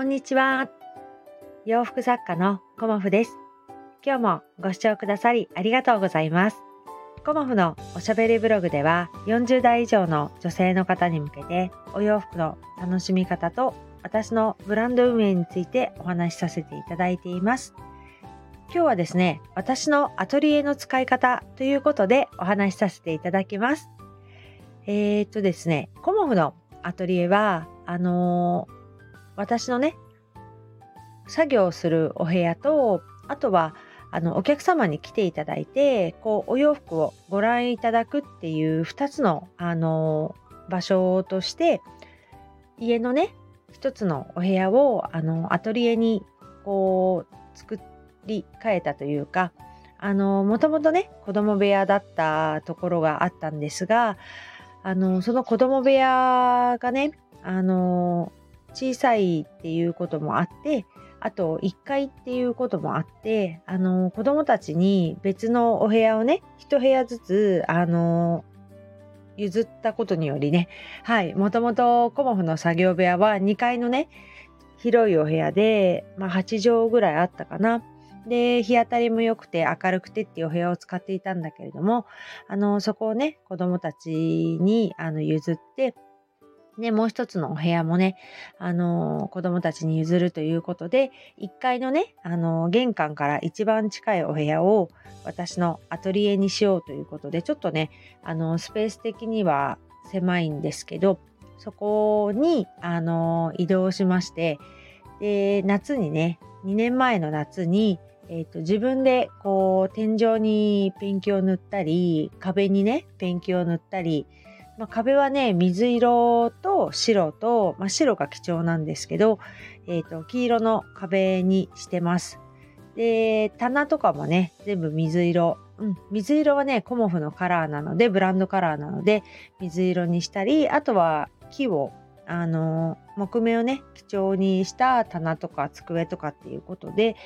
こんにちは。洋服作家のコモフです。今日もご視聴くださりありがとうございます。コモフのおしゃべりブログでは40代以上の女性の方に向けてお洋服の楽しみ方と私のブランド運営についてお話しさせていただいています。今日はですね、私のアトリエの使い方ということでお話しさせていただきます。えー、っとですね、コモフのアトリエは、あのー私のね作業するお部屋とあとはあのお客様に来ていただいてこうお洋服をご覧いただくっていう2つのあの場所として家のね一つのお部屋をあのアトリエにこう作り変えたというかあのもともとね子供部屋だったところがあったんですがあのその子供部屋がねあの小さいっていうこともあって、あと1階っていうこともあって、あの、子供たちに別のお部屋をね、1部屋ずつ、あの、譲ったことによりね、はい、もともとコモフの作業部屋は2階のね、広いお部屋で、まあ8畳ぐらいあったかな。で、日当たりも良くて明るくてっていうお部屋を使っていたんだけれども、あの、そこをね、子供たちにあの譲って、ね、もう一つのお部屋もね、あのー、子供たちに譲るということで、1階のね、あのー、玄関から一番近いお部屋を私のアトリエにしようということで、ちょっとね、あのー、スペース的には狭いんですけど、そこに、あの移動しまして、で、夏にね、2年前の夏に、えーと、自分でこう天井にペンキを塗ったり壁にねペンキを塗ったりまあ、壁はね、水色と白と、まあ、白が貴重なんですけど、えっ、ー、と、黄色の壁にしてます。で、棚とかもね、全部水色。うん、水色はね、コモフのカラーなので、ブランドカラーなので、水色にしたり、あとは木を、あの、木目をね、貴重にした棚とか机とかっていうことで、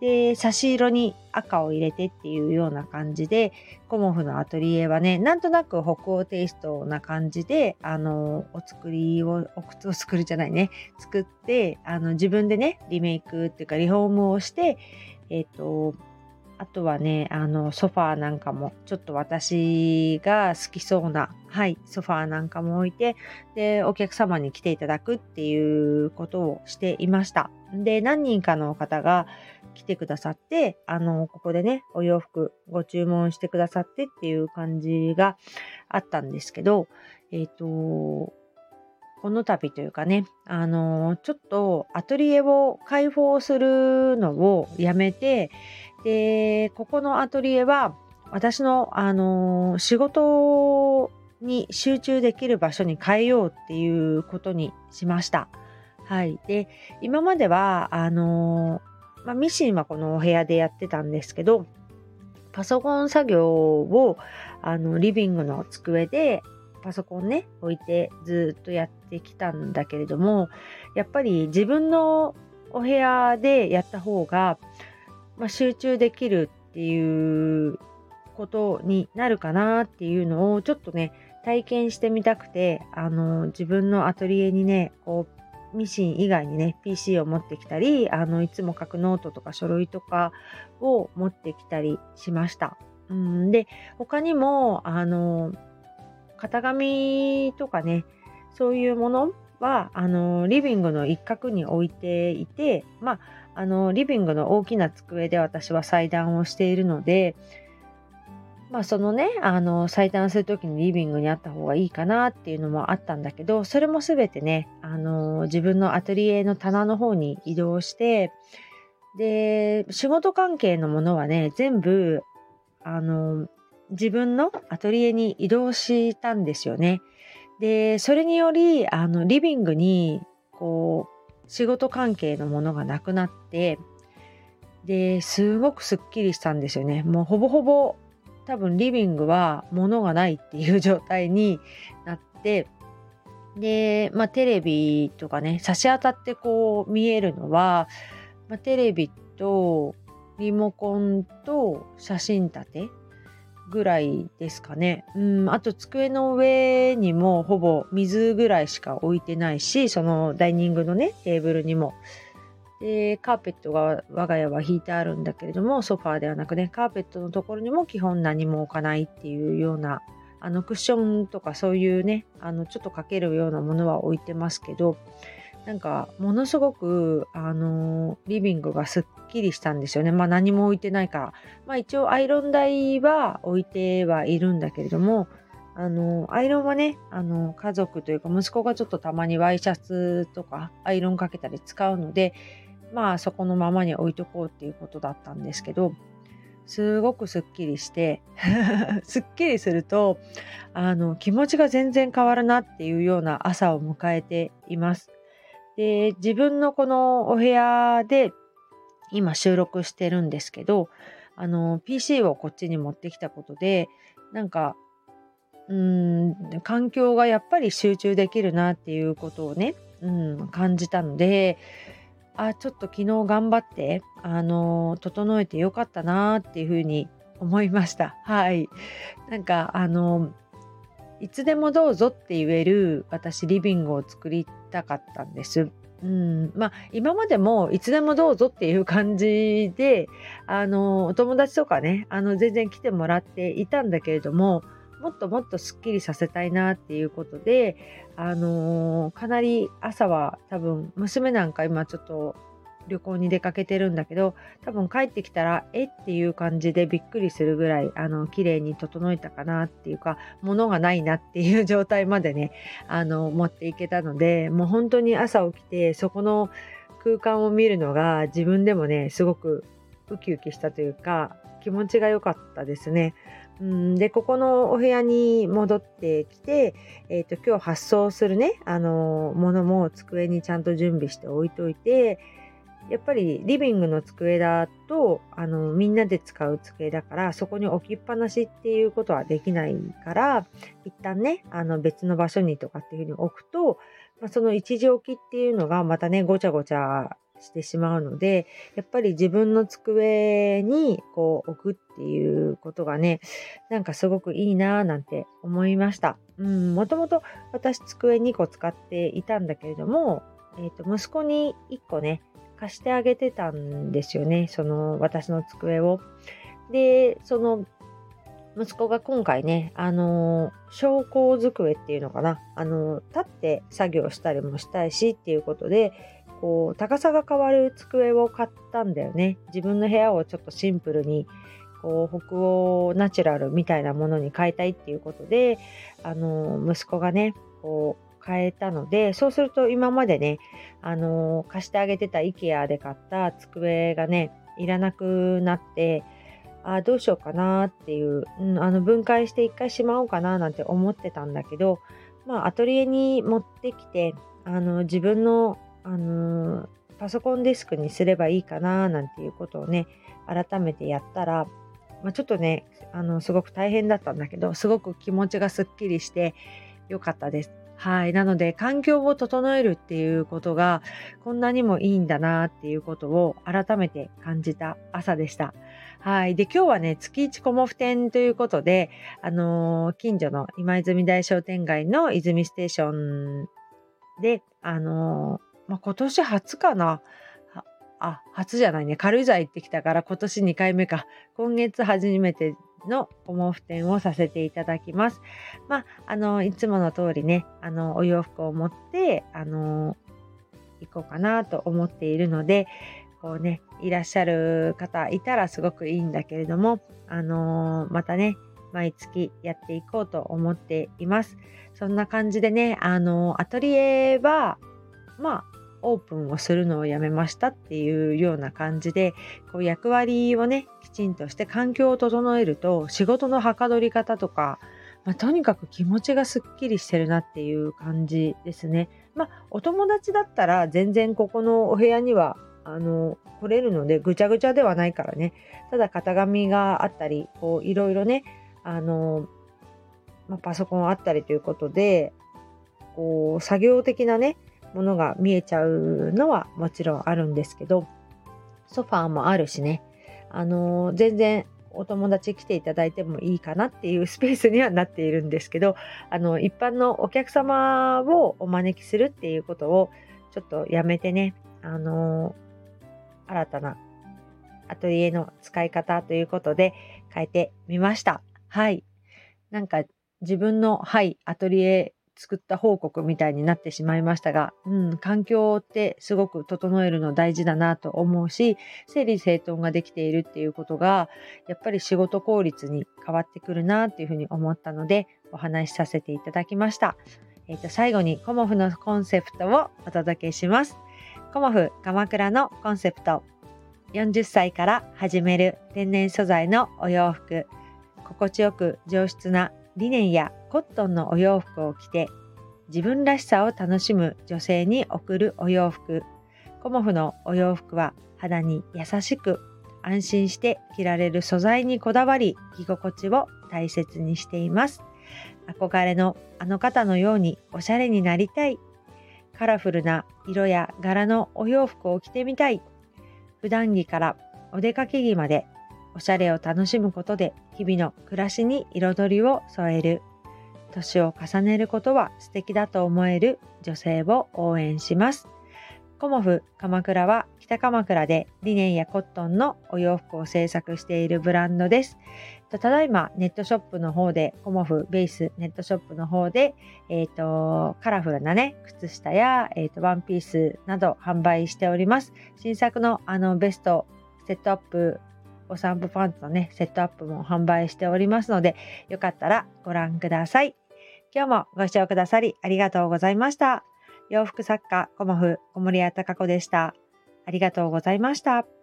で、差し色に赤を入れてっていうような感じで、コモフのアトリエはね、なんとなく北欧テイストな感じで、あの、お作りを、お作りじゃないね、作って、あの、自分でね、リメイクっていうかリフォームをして、えっ、ー、と、あとはね、あの、ソファーなんかも、ちょっと私が好きそうな、はい、ソファーなんかも置いて、で、お客様に来ていただくっていうことをしていました。で、何人かの方が、来てくださって、あの、ここでね、お洋服ご注文してくださってっていう感じがあったんですけど、えっ、ー、と、この度というかね、あの、ちょっとアトリエを開放するのをやめて、で、ここのアトリエは私の、あの、仕事に集中できる場所に変えようっていうことにしました。はい。で、今までは、あの、まあ、ミシンはこのお部屋でやってたんですけど、パソコン作業をあのリビングの机でパソコンね置いてずっとやってきたんだけれどもやっぱり自分のお部屋でやった方が、まあ、集中できるっていうことになるかなっていうのをちょっとね体験してみたくてあの自分のアトリエにねこうミシン以外にね PC を持ってきたりあのいつも書くノートとか書類とかを持ってきたりしました。うんで他にもあの型紙とかねそういうものはあのリビングの一角に置いていてまああのリビングの大きな机で私は裁断をしているのでまあそのね、あの、裁断するときにリビングにあった方がいいかなっていうのもあったんだけど、それもすべてね、あの、自分のアトリエの棚の方に移動して、で、仕事関係のものはね、全部、あの、自分のアトリエに移動したんですよね。で、それにより、あの、リビングに、こう、仕事関係のものがなくなって、で、すごくすっきりしたんですよね。もうほぼほぼ多分リビングは物がないっていう状態になってで、まあ、テレビとかね差し当たってこう見えるのは、まあ、テレビとリモコンと写真立てぐらいですかね。うん、あと机の上にもほぼ水ぐらいしか置いてないし、そのダイニングのね、テーブルにも。で、カーペットが我が家は引いてあるんだけれども、ソファーではなくね、カーペットのところにも基本何も置かないっていうような、あのクッションとかそういうね、あのちょっとかけるようなものは置いてますけど、なんかものすごくあのリビングがすっきりしたんですよね。まあ何も置いてないから。まあ一応アイロン台は置いてはいるんだけれども、あの、アイロンはね、あの、家族というか息子がちょっとたまにワイシャツとかアイロンかけたり使うので、まあそこのままに置いとこうっていうことだったんですけど、すごくすっきりしてすっきりすると、あの、気持ちが全然変わるなっていうような朝を迎えています。で、自分のこのお部屋で今収録してるんですけど、あの、PC をこっちに持ってきたことで、なんか、うん、環境がやっぱり集中できるなっていうことをね、うん、感じたので、あ、ちょっと昨日頑張って、あの、整えてよかったなっていうふうに思いました。はい。なんか、あの、いつでもどうぞって言える私リビングを作りたかったんです。うん、まあ今までもいつでもどうぞっていう感じであのお友達とかねあの全然来てもらっていたんだけれどももっともっとすっきりさせたいなっていうことであのかなり朝は多分娘なんか今ちょっと旅行に出かけてるんだけど多分帰ってきたらえっていう感じでびっくりするぐらいあの綺麗に整えたかなっていうか物がないなっていう状態までねあの持っていけたのでもう本当に朝起きてそこの空間を見るのが自分でもねすごくウキウキしたというか気持ちが良かったですね。うん、でここのお部屋に戻ってきて、えーと、今日発送するねあのものも机にちゃんと準備して置いといてやっぱりリビングの机だとあのみんなで使う机だからそこに置きっぱなしっていうことはできないから一旦ねあの別の場所にとかっていうふうに置くと、まあ、その一時置きっていうのがまたねごちゃごちゃしてしまうのでやっぱり自分の机にこう置くっていうことがねなんかすごくいいなぁなんて思いました。うん、もともと私机2個使っていたんだけれども、えー、と息子に1個ね貸してあげてたんですよね、その私の机を。で、その息子が今回ね、あの昇降机っていうのかな、あの立って作業したりもしたいしっていうことで、こう高さが変わる机を買ったんだよね。自分の部屋をちょっとシンプルにこう北欧ナチュラルみたいなものに変えたいっていうことで、あの息子がね、こう変えたので、そうすると今までね、あの、貸してあげてた IKEA で買った机がね、いらなくなって、あどうしようかなっていう、うん、あの分解して一回しまおうかななんて思ってたんだけど、まあ、アトリエに持ってきて、あの自分の、あのー、パソコンデスクにすればいいかななんていうことをね、改めてやったら、まあ、ちょっとね、あのすごく大変だったんだけど、すごく気持ちがすっきりしてよかったです。はい。なので、環境を整えるっていうことが、こんなにもいいんだなっていうことを改めて感じた朝でした。はい。で、今日はね、月一コモフ展ということで、あのー、近所の今泉大商店街の泉ステーションで、あのー、まあ、今年初かな。あ、初じゃないね。軽井沢行ってきたから今年2回目か。今月初めてのお毛布店をさせていただきます。まあ、あの、いつもの通りね、あの、お洋服を持って、あの、行こうかなと思っているので、こうね、いらっしゃる方いたらすごくいいんだけれども、あのまたね、毎月やっていこうと思っています。そんな感じでね、あのアトリエは、まあ、オープンをするのをやめましたっていうような感じでこう役割をねきちんとして環境を整えると仕事のはかどり方とか、まあ、とにかく気持ちがすっきりしてるなっていう感じですね。まあお友達だったら全然ここのお部屋にはあの来れるのでぐちゃぐちゃではないからねただ型紙があったりこういろいろねあの、まあ、パソコンあったりということでこう作業的なねものが見えちゃうのはもちろんあるんですけど、ソファーもあるしね、あのー、全然お友達来ていただいてもいいかなっていう スペースにはなっているんですけどあの一般のお客様をお招きするっていうことをちょっとやめてねあの新たなアトリエの使い方ということで変えてみました。はい。なんか自分の、はい、アトリエ作った報告みたいになってしまいましたが、うん、環境ってすごく整えるの大事だなと思うし、整理整頓ができているっていうことが、やっぱり仕事効率に変わってくるなっていうふうに思ったので、お話しさせていただきました。えっ、ー、と、最後にコモフのコンセプトをお届けします。コモフ鎌倉のコンセプト。40歳から始める天然素材のお洋服。心地よく上質なリネンやコットンのお洋服を着て自分らしさを楽しむ女性に贈るお洋服。コモフのお洋服は肌に優しく安心して着られる素材にこだわり着心地を大切にしています。憧れのあの方のようにおしゃれになりたい。カラフルな色や柄のお洋服を着てみたい。普段着からお出かけ着までおしゃれを楽しむことで日々の暮らしに彩りを添える年を重ねることは素敵だと思える女性を応援します。コモフ鎌倉は北鎌倉でリネンやコットンのお洋服を制作しているブランドです。ただいまネットショップの方で、コモフベースネットショップの方で、え、ー、と、カラフルなね、靴下や、え、ー、と、ワンピースなど販売しております。新作のあのベスト、セットアップお散歩パンツのね、セットアップも販売しておりますので、よかったらご覧ください。今日もご視聴くださりありがとうございました。洋服作家、コモフ、小森屋隆子でした。ありがとうございました。